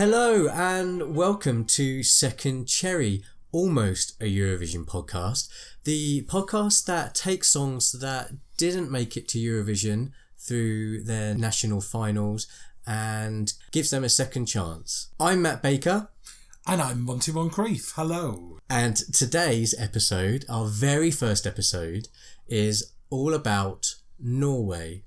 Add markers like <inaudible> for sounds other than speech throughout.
Hello and welcome to Second Cherry, almost a Eurovision podcast. The podcast that takes songs that didn't make it to Eurovision through their national finals and gives them a second chance. I'm Matt Baker. And I'm Monty Moncrief. Hello. And today's episode, our very first episode, is all about Norway.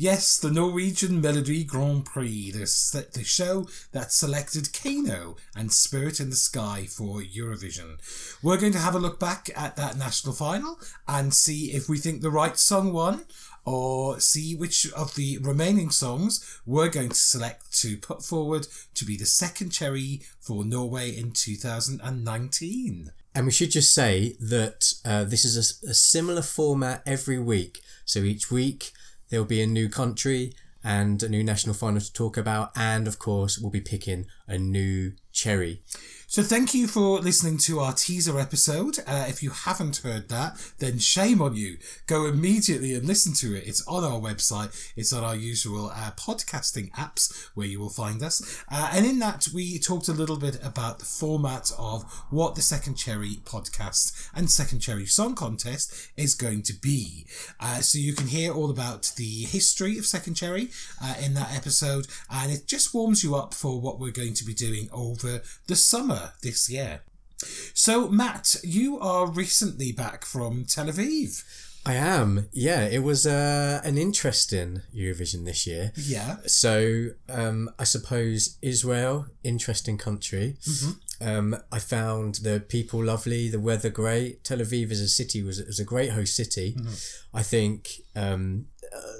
Yes, the Norwegian Melodi Grand Prix, the, the show that selected KEiiNO and Spirit in the Sky for Eurovision. We're going to have a look back at that national final and see if we think the right song won or see which of the remaining songs we're going to select to put forward to be the second cherry for Norway in 2019. And we should just say that uh, this is a, a similar format every week. So each week there'll be a new country and a new national final to talk about. And of course, we'll be picking a new cherry. So thank you for listening to our teaser episode. Uh, if you haven't heard that, then shame on you. Go immediately and listen to it. It's on our website. It's on our usual uh, podcasting apps where you will find us. Uh, and in that, we talked a little bit about the format of what the Second Cherry podcast and Second Cherry Song Contest is going to be. Uh, so you can hear all about the history of Second Cherry uh, in that episode, and it just warms you up for what we're going to be doing over the summer this year. So, Matt, you are recently back from Tel Aviv. I am. Yeah, it was uh, an interesting Eurovision this year. Yeah. So, um, I suppose Israel, interesting country. Mm-hmm. Um, I found the people lovely, the weather great. Tel Aviv as a city was was a great host city. Mm-hmm. I think um, uh,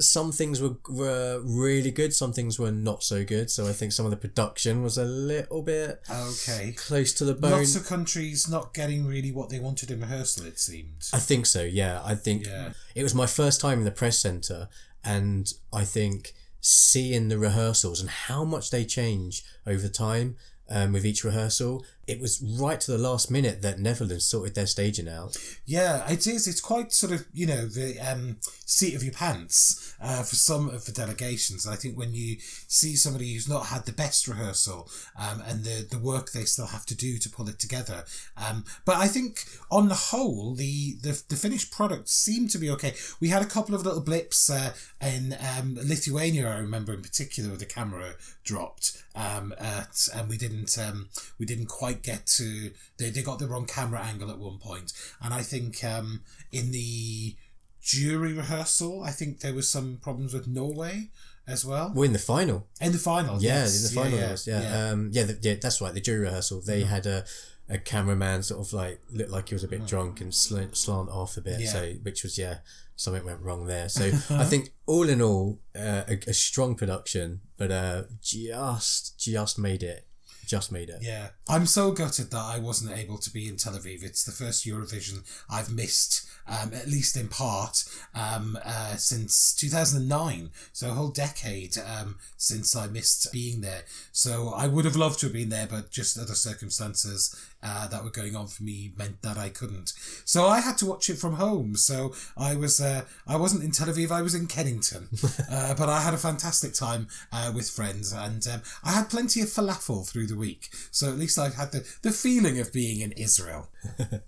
some things were were really good, some things were not so good. So I think some of the production was a little bit Okay. close to the bone. Lots of countries not getting really what they wanted in rehearsal, it seemed. I think so. Yeah, I think Yeah. it was my first time in the press center, and I think seeing the rehearsals and how much they change over time um, with each rehearsal, it was right to the last minute that Netherlands sorted their staging out. Yeah, it is. It's quite sort of, you know, the um, seat of your pants uh, for some of the delegations. I think when you see somebody who's not had the best rehearsal um, and the, the work they still have to do to pull it together. Um, but I think on the whole, the, the, the finished product seemed to be okay. We had a couple of little blips uh, in um, Lithuania, I remember in particular, the camera dropped um, at, and we didn't um, we didn't quite get to they, they got the wrong camera angle at one point and i think um, in the jury rehearsal i think there was some problems with norway as well We're in the final. in the final Yeah, yes. in the final. yeah, was, yeah, Um, yeah, the, yeah, that's right. The jury rehearsal, they had a, a cameraman sort of like looked like he was a bit drunk and slant, slant off a bit. Yeah. So, which was yeah, something went wrong there. So I think all in all, uh, a, a strong production, but uh, just just made it, just made it. Yeah, I'm so gutted that I wasn't able to be in Tel Aviv. It's the first Eurovision I've missed, um, at least in part, um, uh, since 2009. So a whole decade um, since I missed being there. So I would have loved to have been there, but just other circumstances uh, that were going on for me meant that I couldn't. So I had to watch it from home. So I was uh, I wasn't in Tel Aviv. I was in Kennington, <laughs> uh, but I had a fantastic time uh, with friends, and um, I had plenty of falafel through the week. So at least I've had the the feeling of being in Israel. <laughs>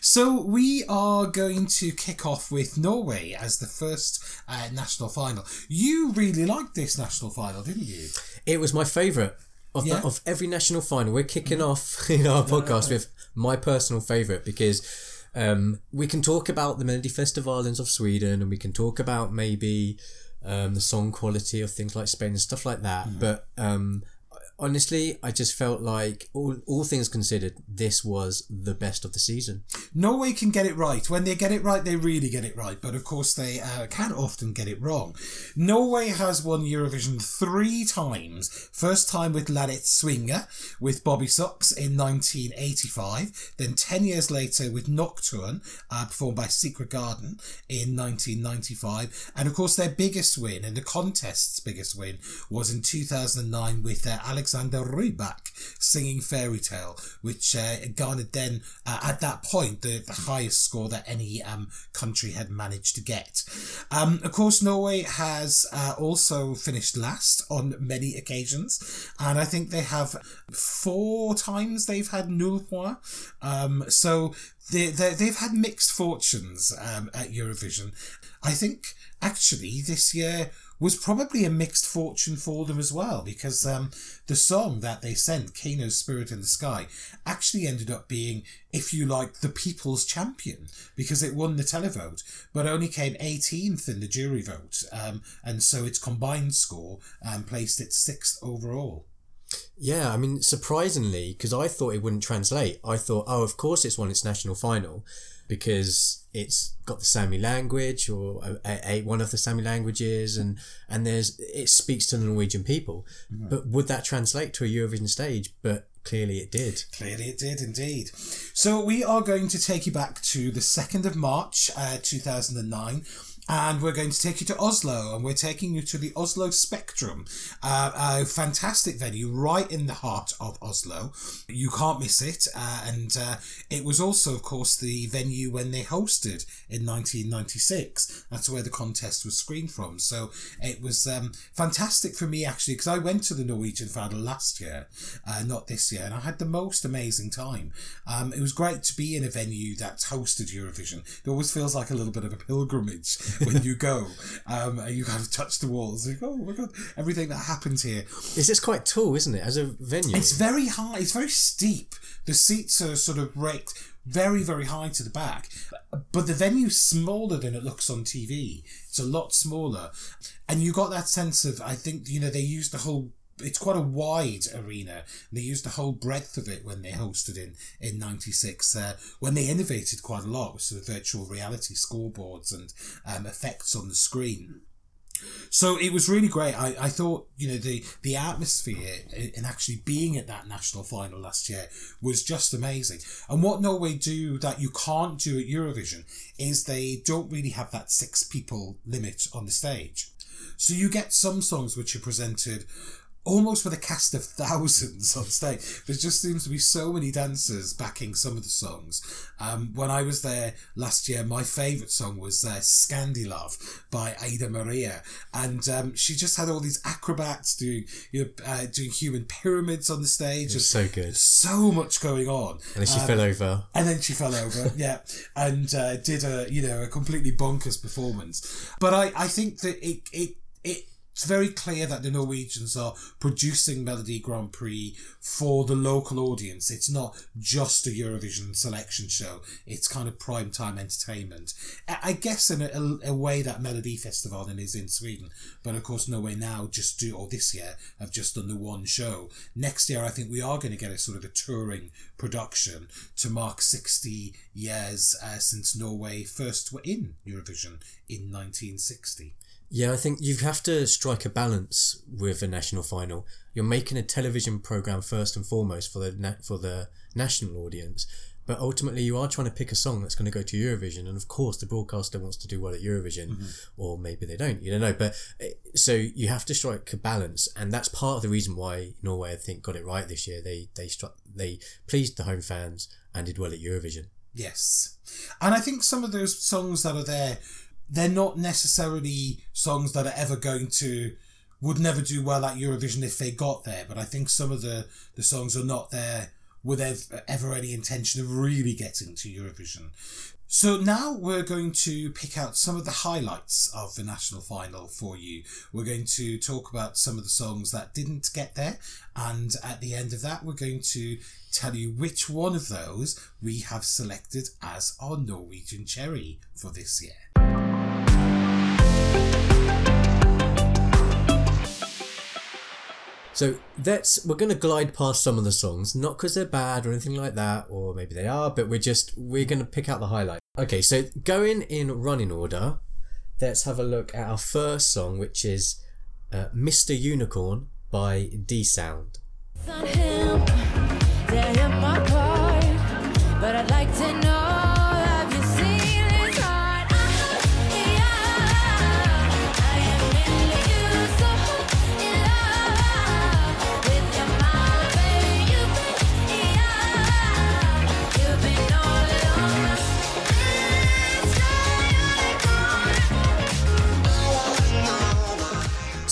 So we are going to kick off with Norway as the first uh, national final. You really liked this national final, didn't you? It was my favourite of Yeah. of every national final. We're kicking off <laughs> in our podcast with my personal favourite because um, we can talk about the Melodifestivalen of Sweden and we can talk about maybe um, the song quality of things like Spain and stuff like that. But um, honestly, I just felt like all all things considered, this was the best of the season. Norway can get it right. When they get it right, they really get it right. But of course, they uh, can often get it wrong. Norway has won Eurovision three times. First time with La det Swinger with Bobbysocks in 1985. Then 10 years later with Nocturne, uh, performed by Secret Garden in 1995. And of course, their biggest win, and the contest's biggest win, was in 2009 with uh, Alexander. Alexander Rybak singing Fairy Tale, which uh, garnered then, uh, at that point, the, the highest score that any um, country had managed to get. Um, of course, Norway has uh, also finished last on many occasions, and I think they have four times they've had null point. Um, so they, they, they've had mixed fortunes um, at Eurovision. I think actually this year was probably a mixed fortune for them as well because um, the song that they sent, KEiiNO's Spirit in the Sky, actually ended up being, if you like, the people's champion because it won the televote, but only came 18th in the jury vote. Um, and so its combined score um, placed it sixth overall. Yeah, I mean, surprisingly, because I thought it wouldn't translate. I thought, oh, of course it's won its national final because it's got the Sami language or a, a, one of the Sami languages, and and there's it speaks to the Norwegian people. Mm-hmm. But would that translate to a Eurovision stage? But clearly it did. Clearly it did indeed. So we are going to take you back to the second of March, uh, two thousand and nine and we're going to take you to Oslo, and we're taking you to the Oslo Spectrum, uh, a fantastic venue right in the heart of Oslo. You can't miss it, uh, and uh, it was also, of course, the venue when they hosted in 1996. That's where the contest was screened from. So it was um, fantastic for me actually, because I went to the Norwegian final last year, uh, not this year, and I had the most amazing time. Um, it was great to be in a venue that's hosted Eurovision. It always feels like a little bit of a pilgrimage <laughs> when you go um, and you kind of touch the walls. Like, oh my god, everything that happens here. Is this quite tall, isn't it, as a venue? It's very high. It's very steep. The seats are sort of raked very, very high to the back. But the venue's smaller than it looks on TV. It's a lot smaller. And you got that sense of, I think, you know, they used the whole it's quite a wide arena. They used the whole breadth of it when they hosted in in '96. Uh, when they innovated quite a lot with sort of virtual reality scoreboards and um, effects on the screen. So it was really great. I, I thought, you know, the, the atmosphere in actually being at that national final last year was just amazing. And what Norway do that you can't do at Eurovision is they don't really have that six people limit on the stage. So you get some songs which are presented almost with a cast of thousands on stage. There just seems to be so many dancers backing some of the songs. Um, when I was there last year, my favourite song was uh, Scandilove by Ida Maria, and um, she just had all these acrobats doing you know, uh, doing human pyramids on the stage. It was so good, so much going on. And then she um, fell over. And then she fell over, <laughs> yeah, and uh, did a you know a completely bonkers performance. But I I think that it it it it's very clear that the Norwegians are producing Melodi Grand Prix for the local audience. It's not just a Eurovision selection show. It's kind of prime time entertainment. I guess in a, a way that Melody Festival is in Sweden. But of course, Norway now just do, or this year, have just done the one show. Next year, I think we are going to get a sort of a touring production to mark 60 years uh, since Norway first were in Eurovision in 1960. Yeah, I think you have to strike a balance with a national final. You're making a television program first and foremost for the na- for the national audience, but ultimately you are trying to pick a song that's going to go to Eurovision, and of course the broadcaster wants to do well at Eurovision, mm-hmm. or maybe they don't. You don't know, but eh, so you have to strike a balance, and that's part of the reason why Norway I think got it right this year. They they struck they pleased the home fans and did well at Eurovision. Yes, and I think some of those songs that are there they're not necessarily songs that are ever going to would never do well at Eurovision if they got there. But I think some of the the songs are not there with ever, ever any intention of really getting to Eurovision. So now we're going to pick out some of the highlights of the national final for you. We're going to talk about some of the songs that didn't get there, and at the end of that, we're going to tell you which one of those we have selected as our Norwegian cherry for this year. So that's we're gonna glide past some of the songs, not because they're bad or anything like that, or maybe they are, but we're just we're gonna pick out the highlight. Okay, so going in running order, let's have a look at our first song, which is uh, "Mr. Unicorn" by D'Sound.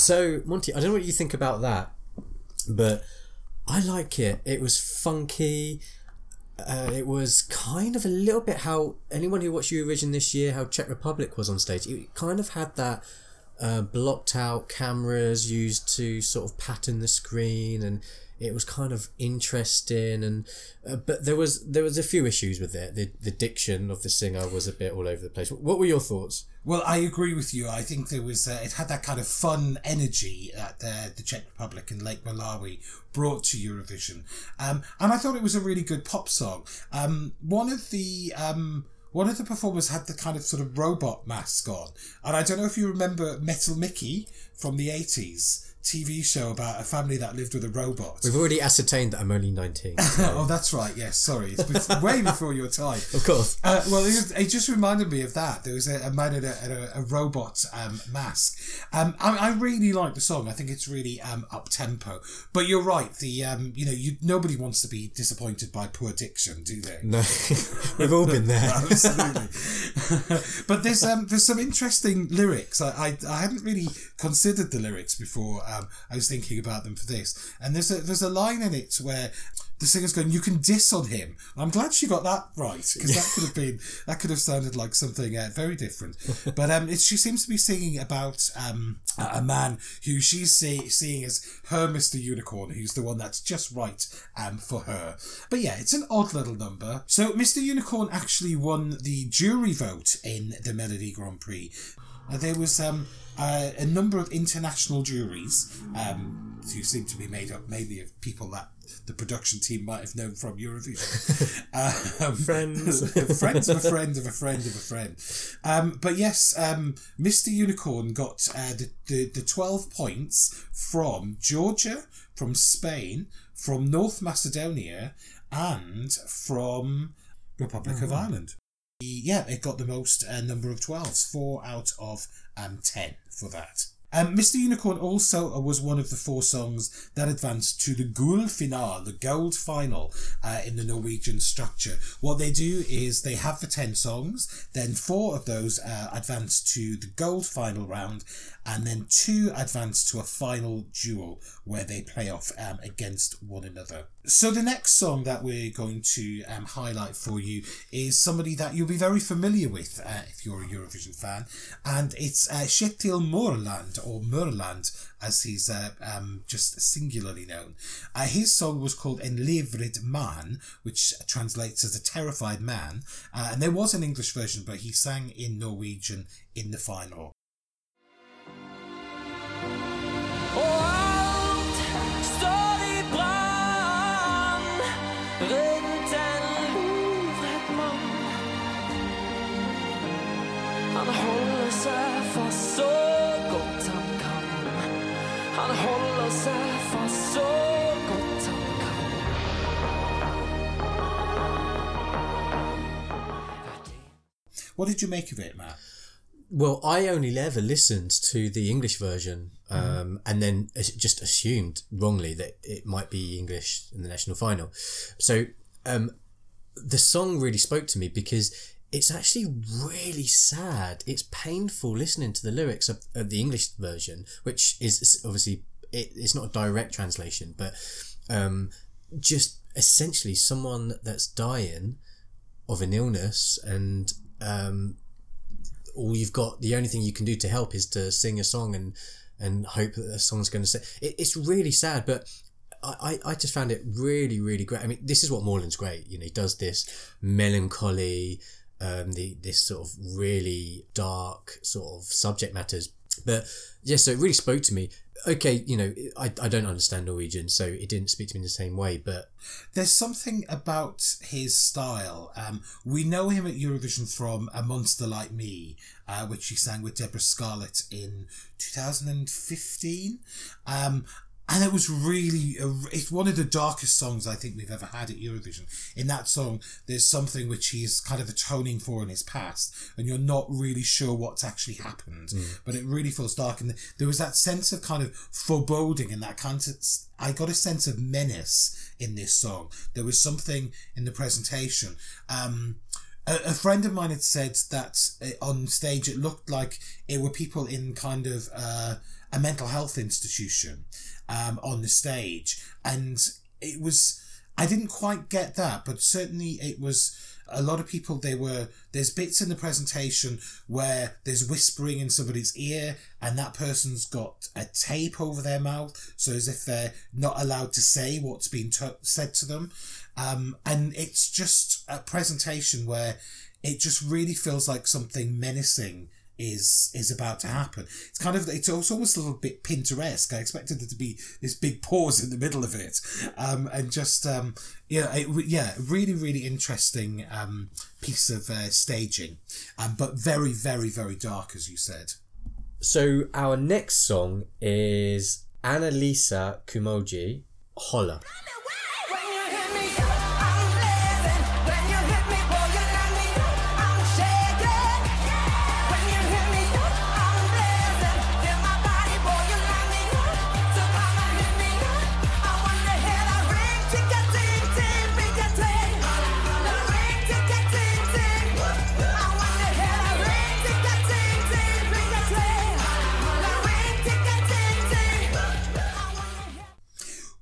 So, Monty, I don't know what you think about that, but I like it. It was funky. Uh, it was kind of a little bit how anyone who watched Eurovision this year, how Czech Republic was on stage. It kind of had that uh, blocked out cameras used to sort of pattern the screen, and it was kind of interesting. And uh, but there was there was a few issues with it. The the diction of the singer was a bit all over the place. What were your thoughts? Well, I agree with you. I think there was uh, it had that kind of fun energy that the, the Czech Republic and Lake Malawi brought to Eurovision, um, and I thought it was a really good pop song. Um, one of the um, one of the performers had the kind of sort of robot mask on, and I don't know if you remember Metal Mickey from the eighties. TV show about a family that lived with a robot. We've already ascertained that I'm only 19. <laughs> oh, that's right. Yes, sorry. It's <laughs> way before your time. Of course. Uh, well, it, it, just reminded me of that. There was a, a man in a, a, a robot um, mask. Um, I, I, really like the song. I think it's really um, up tempo. But you're right. The um, you know you nobody wants to be disappointed by poor diction, do they? No, <laughs> we've all been there. Absolutely. but there's um, there's some interesting lyrics. I, I, I hadn't really considered the lyrics before um, I was thinking about them for this. And there's a there's a line in it where the singer's going, "You can diss on him." I'm glad she got that right because that could have been <laughs> that could have sounded like something uh, very different. But um, it, she seems to be singing about um, a man who she's see, seeing as her Mr. Unicorn, who's the one that's just right um, for her. But yeah, it's an odd little number. So Mr. Unicorn actually won the jury vote in the Melodi Grand Prix. Uh, there was um, uh, a number of international juries um, who seem to be made up mainly of people that the production team might have known from Eurovision. <laughs> um, friends. <laughs> friends of a friend of a friend of a friend. Um, but yes, um, Mr. Unicorn got uh, the, the, the 12 points from Georgia, from Spain, from North Macedonia, and from Republic oh, of Ireland. Yeah, it got the most uh, number of 12s, four out of um, 10 for that. Um, Mr. Unicorn also was one of the four songs that advanced to the Gull Final, the gold final uh, in the Norwegian structure. What they do is they have the 10 songs, then four of those uh, advance to the gold final round, and then two advance to a final duel where they play off um, against one another. So the next song that we're going to um, highlight for you is somebody that you'll be very familiar with uh, if you're a Eurovision fan, and it's uh, Kjetil Moreland or Mørland as he's uh, um, just singularly known. Uh, his song was called En livredd mann, which translates as a terrified man, uh, and there was an English version, but he sang in Norwegian in the final. What did you make of it, Matt? Well, I only ever listened to the English version um, mm. and then just assumed wrongly that it might be English in the national final. So um, the song really spoke to me because it's actually really sad. It's painful listening to the lyrics of, of the English version, which is obviously it, it's not a direct translation, but um, just essentially someone that's dying of an illness, and um, all you've got, the only thing you can do to help is to sing a song and and hope that the song's going to say. It, it's really sad, but I, I just found it really, really great. I mean, this is what Moreland's great. You know, he does this melancholy, um, the this sort of really dark sort of subject matters. But yeah, so it really spoke to me. Okay, you know, I, I don't understand Norwegian, so it didn't speak to me in the same way, but. There's something about his style. Um, we know him at Eurovision from A Monster Like Me, uh, which he sang with Deborah Scarlett in 2015. Um, and it was really it's one of the darkest songs I think we've ever had at Eurovision. In that song, there's something which he's kind of atoning for in his past, and you're not really sure what's actually happened. Mm. But it really feels dark, and there was that sense of kind of foreboding and that kind of. I got a sense of menace in this song. There was something in the presentation. Um, a, friend of mine had said that uh, on stage it looked like it were people in kind of. Uh, a mental health institution um, on the stage, and it was. I didn't quite get that, but certainly it was a lot of people they were there's bits in the presentation where there's whispering in somebody's ear and that person's got a tape over their mouth so as if they're not allowed to say what's being t- said to them um, and it's just a presentation where it just really feels like something menacing is is about to happen. It's kind of it's also almost a little bit Pinteresque. I expected there to be this big pause in the middle of it, um, and just um, yeah, it, yeah, really really interesting um, piece of uh, staging, um, but very very very dark as you said. So our next song is Annalisa Kumoji, Holla.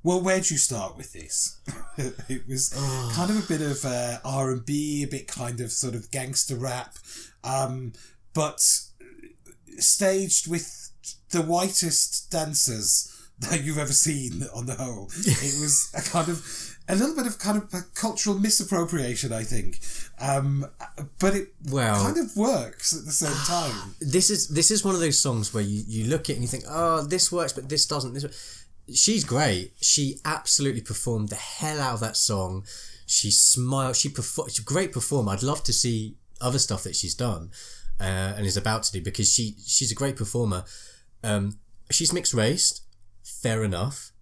Well, where'd you start with this? <laughs> it was kind of a bit of uh, R and B, a bit kind of sort of gangster rap, um, but staged with the whitest dancers that you've ever seen on the whole. <laughs> it was a kind of a little bit of kind of a cultural misappropriation, I think, um, but it Well- kind of works at the same time. <sighs> this is this is one of those songs where you, you look at it and you think, oh, this works, but this doesn't. This she's great. She absolutely performed the hell out of that song. She smiled. She performed. She's a great performer. I'd love to see other stuff that she's done uh, and is about to do because she she's a great performer. Um, she's mixed race, fair enough,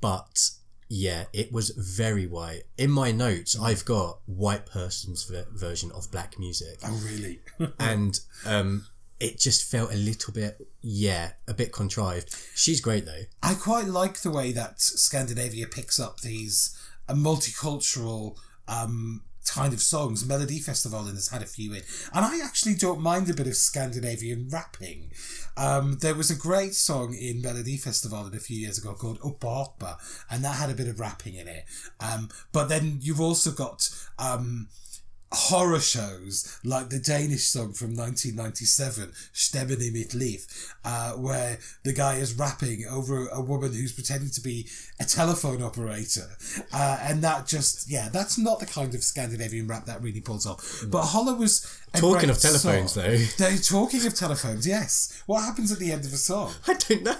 but yeah, it was very white. In my notes, I've got white person's ver- version of black music Oh, really? <laughs> and um, it just felt a little bit, yeah, a bit contrived. She's great though. I quite like the way that Scandinavia picks up these uh, multicultural um, kind of songs. Melody Festival has had a few in, and I actually don't mind a bit of Scandinavian rapping. Um, there was a great song in Melody Festival a few years ago called Hoppa, and that had a bit of rapping in it. Um, but then you've also got um, horror shows like the Danish song from 1997, Stemmen i mit liv, uh, where the guy is rapping over a woman who's pretending to be a telephone operator. Uh, and that just, yeah, that's not the kind of Scandinavian rap that really pulls off. But Holler was. Talking of telephones, song. though. <laughs> They're talking of telephones, yes. What happens at the end of a song? I don't know.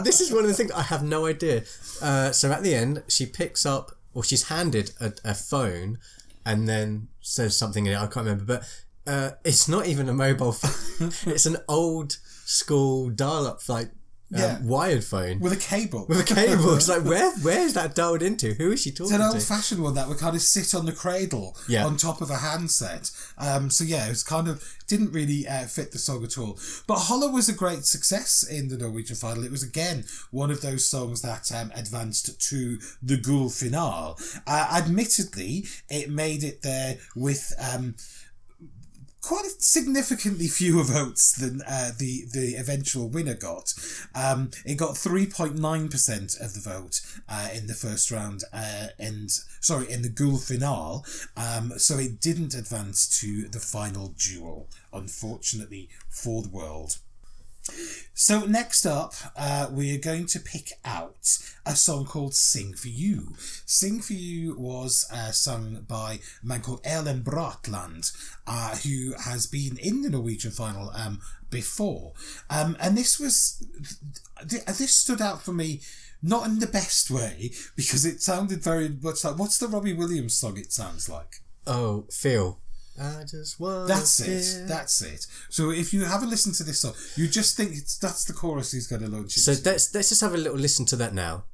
<laughs> this is one of the things I have no idea. Uh, so at the end, she picks up, or she's handed a, a phone, and then says something in it. I can't remember, but uh, it's not even a mobile phone. <laughs> it's an old school dial-up, like um, Yeah. wired phone With a cable. with a cable. It's like <laughs> where where is that dialed into? Who is she talking to? It's an old fashioned one that would kind of sit on the cradle Yeah. on top of a handset. Um, so yeah, it was kind of didn't really uh, fit the song at all. But Holler was a great success in the Norwegian final. It was again one of those songs that um, advanced to the Gul finale. Uh, admittedly, it made it there with. Um, quite significantly fewer votes than uh, the the eventual winner got. Um, it got three point nine percent of the vote uh, in the first round, uh, and sorry, in the Ghoul finale. Um, so it didn't advance to the final duel, unfortunately for the world. So next up, uh, we are going to pick out a song called "Sing for You." "Sing for You" was uh, sung by a man called Erlend Bratland, uh, who has been in the Norwegian final um, before, um, and this was th- this stood out for me. Not in the best way, because it sounded very much like what's the Robbie Williams song? It sounds like. Oh, Feel. I just want. That's it. That's it. So if you haven't listened to this song, you just think it's that's the chorus he's going to launch So into. let's let's just have a little listen to that now.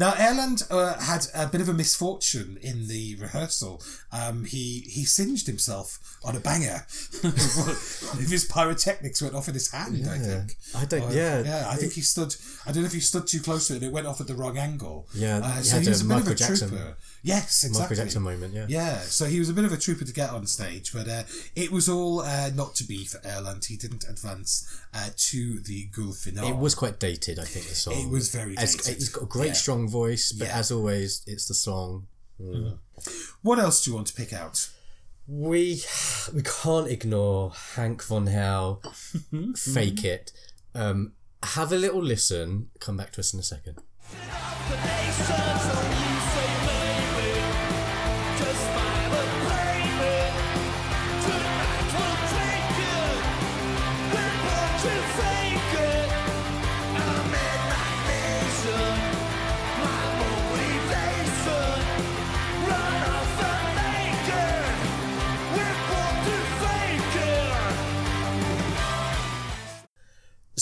Now, Erlend uh, had a bit of a misfortune in the rehearsal. Um, he he singed himself on a banger. if <laughs> his pyrotechnics went off in his hand, I think. I don't- Or- yeah. yeah. I think he stood. I don't know if he stood too close to it. and It went off at the wrong angle. Yeah, uh, so he was a a bit Michael of a Jackson- trooper. Yes, exactly. Michael Jackson moment, yeah. Yeah, so he was a bit of a trooper to get on stage, but uh, it was all uh, not to be for Erlend. He didn't advance uh, to the Gul final. It was quite dated, I think, the song. It was very As- dated. He's got a great, Yeah. strong voice, but Yeah. as always, it's the song. What else do you want to pick out? We we can't ignore Hank von Hell, <laughs> fake it. Um, have a little listen. Come back to us in a second.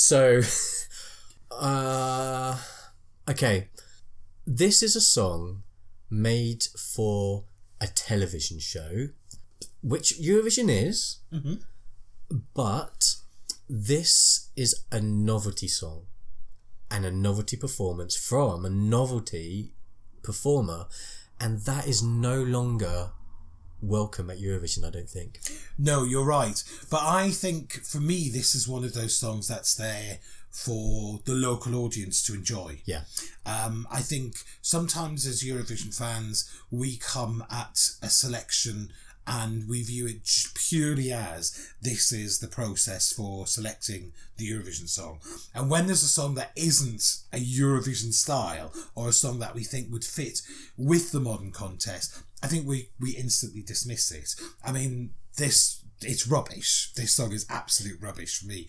So, <laughs> uh, okay, this is a song made for a television show, which Eurovision is, but this is a novelty song and a novelty performance from a novelty performer, and that is no longer welcome at Eurovision, I don't think. No, you're right. But I think for me, this is one of those songs that's there for the local audience to enjoy. Yeah. Um, I think sometimes as Eurovision fans, we come at a selection and we view it purely as this is the process for selecting the Eurovision song. And when there's a song that isn't a Eurovision style or a song that we think would fit with the modern contest, I think we, we instantly dismiss it. I mean, this it's rubbish. This song is absolute rubbish for me.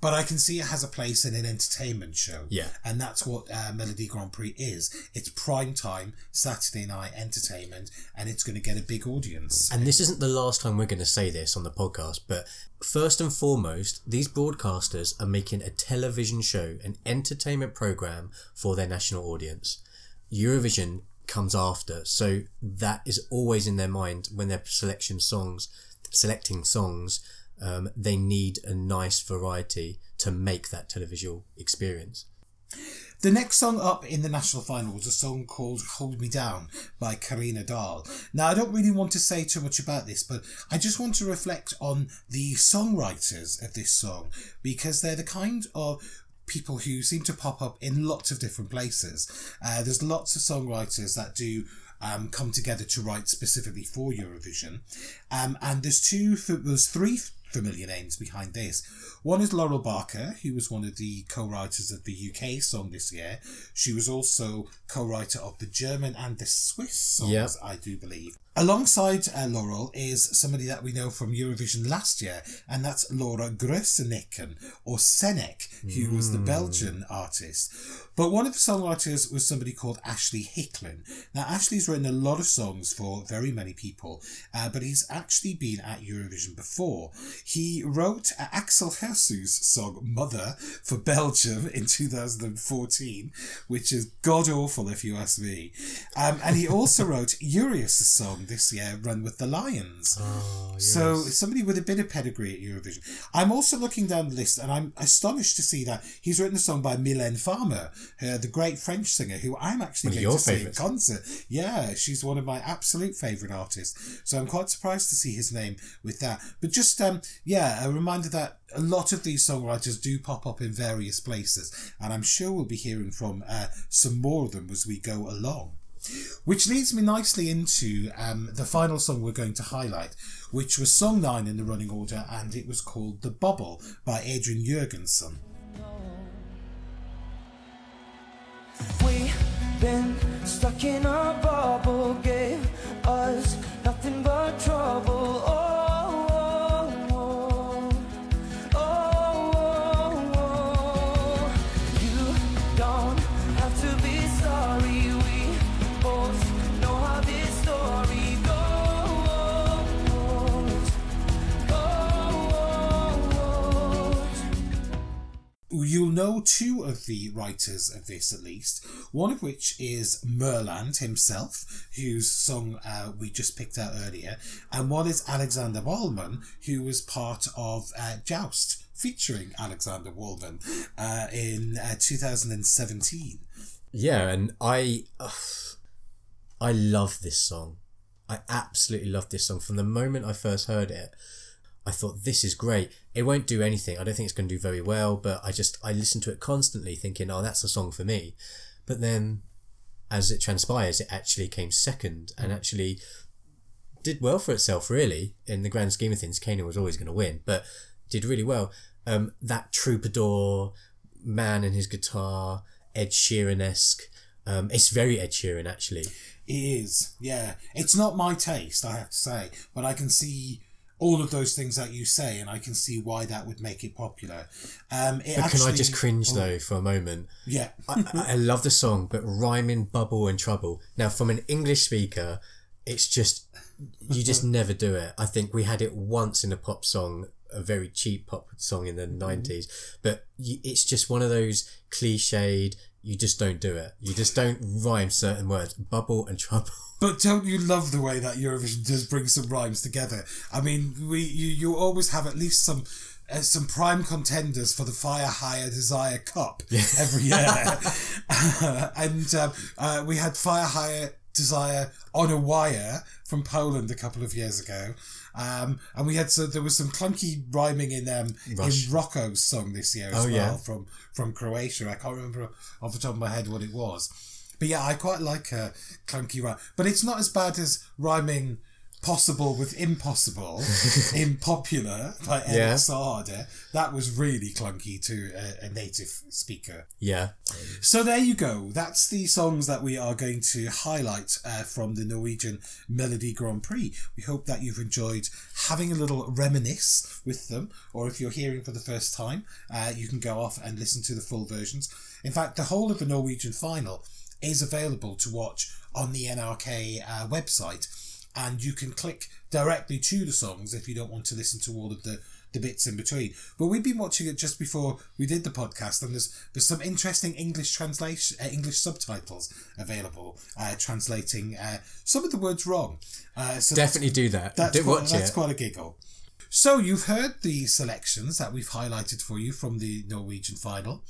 But I can see it has a place in an entertainment show. Yeah. And that's what uh, Melodi Grand Prix is. It's prime time, Saturday night entertainment, and it's going to get a big audience. And this isn't the last time we're going to say this on the podcast, but first and foremost, these broadcasters are making a television show, an entertainment program for their national audience. Eurovision comes after, so that is always in their mind when they're selection songs, selecting songs. Um, they need a nice variety to make that televisual experience. The next song up in the national final was a song called Hold Me Down by Carina Dahl. Now, I don't really want to say too much about this, but I just want to reflect on the songwriters of this song because they're the kind of people who seem to pop up in lots of different places. Uh, there's lots of songwriters that do um, come together to write specifically for Eurovision. Um, and there's two, there's three familiar names behind this. One is Laurel Barker, who was one of the co-writers of the UK song this year. She was also co-writer of the German and the Swiss songs, Yep. I do believe. Alongside uh, Laurel is somebody that we know from Eurovision last year, and that's Laura Groeseneken, or Sennek, who was the Belgian artist. But one of the songwriters was somebody called Ashley Hicklin. Now, Ashley's written a lot of songs for very many people, uh, but he's actually been at Eurovision before. He wrote uh, Axel Hirsoux's song Mother for Belgium in 2014, which is god awful if you ask me. Um, and he also <laughs> wrote Jurijus' song this year, Run with the Lions. So somebody with a bit of pedigree at Eurovision. I'm also looking down the list and I'm astonished to see that he's written a song by Mylène Farmer, uh, the great French singer who I'm actually One going your to see in concert. Yeah, she's one of my absolute favourite artists. So I'm quite surprised to see his name with that. But just um yeah, a reminder that a lot of these songwriters do pop up in various places, and I'm sure we'll be hearing from uh, some more of them as we go along. Which leads me nicely into um, the final song we're going to highlight, which was song nine in the running order, and it was called The Bubble by Adrian Jørgensen. We've been stuck in a bubble, gave us nothing but trouble. Oh, you'll know two of the writers of this at least. One of which is Mørland himself, whose song uh, we just picked out earlier, and one is Aleksander Walmann, who was part of uh, JOWST, featuring Aleksander Walmann uh, in uh, 2017. Yeah, and I, I love this song. I absolutely love this song. From the moment I first heard it, I thought this is great. It won't do anything. I don't think it's going to do very well, but I just I listen to it constantly, thinking, "Oh, that's a song for me." But then, as it transpires, it actually came second and actually did well for itself. Really, in the grand scheme of things, KEiiNO was always going to win, but did really well. Um, that troubadour man and his guitar, Ed Sheeran esque. Um, it's very Ed Sheeran actually. It is, yeah. It's not my taste, I have to say, but I can see all of those things that you say, and I can see why that would make it popular. Um, it But can I just cringe oh, though for a moment? Yeah, I, I love the song, but rhyming bubble and trouble. Now, from an English speaker, it's just you just <laughs> never do it. I think we had it once in a pop song, a very cheap pop song in the nineties, but you, it's just one of those cliched. You just don't do it. You just don't rhyme certain words. Bubble and trouble. <laughs> But don't you love the way that Eurovision does bring some rhymes together? I mean, we you, you always have at least some uh, some prime contenders for the Fire Higher Desire Cup every year, <laughs> <laughs> and um, uh, we had Fire Higher Desire on a wire from Poland a couple of years ago. Um, and we had so there was some clunky rhyming in um, Rush. in Roko's song this year as Oh, well yeah. from from Croatia. I can't remember off the top of my head what it was. But yeah, I quite like a clunky rhyme. But it's not as bad as rhyming possible with impossible <laughs> in popular by Eric Yeah. Saade. That was really clunky to a, a native speaker. Yeah, So there you go. That's the songs that we are going to highlight uh, from the Norwegian Melodi Grand Prix. We hope that you've enjoyed having a little reminisce with them, or if you're hearing for the first time, uh, you can go off and listen to the full versions. In fact, the whole of the Norwegian final is available to watch on the NRK uh, website, and you can click directly to the songs if you don't want to listen to all of the the bits in between. But we've been watching it just before we did the podcast, and there's there's some interesting English translation, uh, English subtitles available, uh, translating uh, some of the words wrong. Uh, so definitely do that. that's do quite, watch that's it. quite a giggle. So you've heard the selections that we've highlighted for you from the Norwegian final.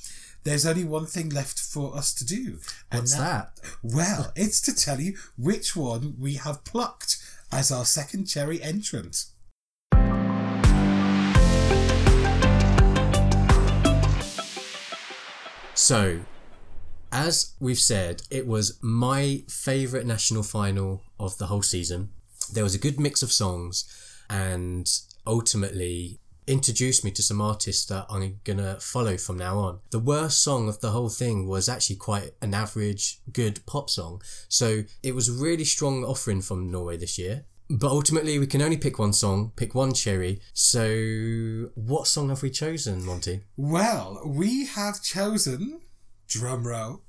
There's only one thing left for us to do. and What's that? Well, it's to tell you which one we have plucked as our second cherry entrant. So, as we've said, it was my favourite national final of the whole season. There was a good mix of songs and ultimately introduced me to some artists that I'm gonna follow from now on. The worst song of the whole thing was actually quite an average, good pop song. So it was a really strong offering from Norway this year. But ultimately, we can only pick one song, pick one cherry. So, what song have we chosen, Monty? Well, we have chosen drum roll.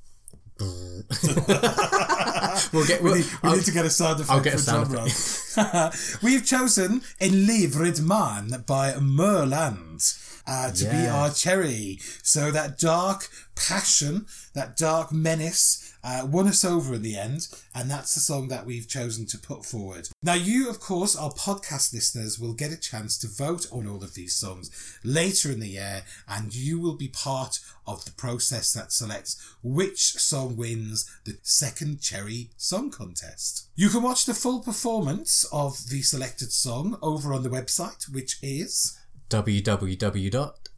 <laughs> We'll get. We We'll, need, we need to get a sound effect I'll get a for sound roll. <laughs> We've chosen "En livredd mann" by Mørland uh, to be our cherry. So that dark passion, that dark menace, uh, won us over in the end, and that's the song that we've chosen to put forward. Now, you, of course, our podcast listeners, will get a chance to vote on all of these songs later in the year, and you will be part of the process that selects which song wins the second Cherry Song Contest. You can watch the full performance of the selected song over on the website, which is.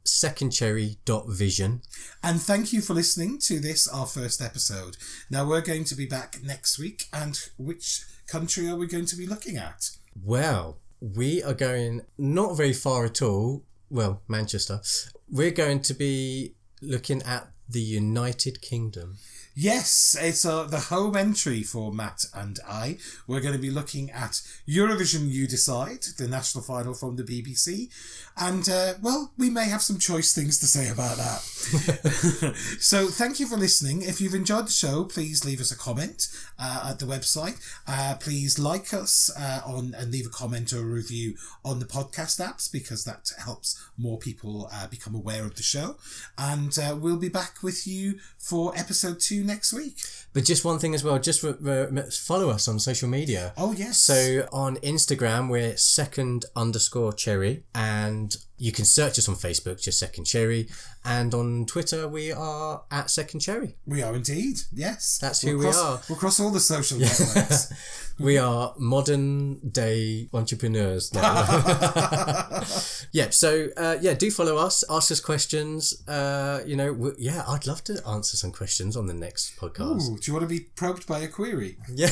www.secondcherry.vision. And thank you for listening to this, our first episode. Now, we're going to be back next week, and which country are we going to be looking at? Well, we are going not very far at all. Well, Manchester. We're going to be looking at the United Kingdom. Yes, it's uh, the home entry for Matt and I. We're going to be looking at Eurovision You Decide, the national final from the BBC. And, uh, well, we may have some choice things to say about that. <laughs> so, thank you for listening. If you've enjoyed the show, please leave us a comment uh, at the website. Uh, please like us uh, on and leave a comment or a review on the podcast apps because that helps more people uh, become aware of the show. And we'll be back with you for episode two next week. But just one thing as well, just re- re- follow us on social media. Oh, yes. So on Instagram, we're second underscore cherry, and you can search us on Facebook, just second cherry, and on Twitter, we are at second cherry. We are indeed. Yes. That's We'll who we cross- are. We'll cross all the social <laughs> networks. <laughs> We are modern day entrepreneurs. No. <laughs> yeah. So uh, yeah, do follow us. Ask us questions. Uh, you know, yeah, I'd love to answer some questions on the next podcast. Ooh, do you want to be probed by a query? Yeah.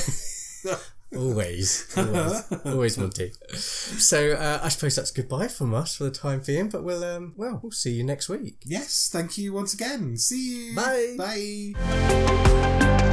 <laughs> always, always, always want to. So uh, I suppose that's goodbye from us for the time being. But we'll um, well, we'll see you next week. Yes, thank you once again. See you. Bye. Bye.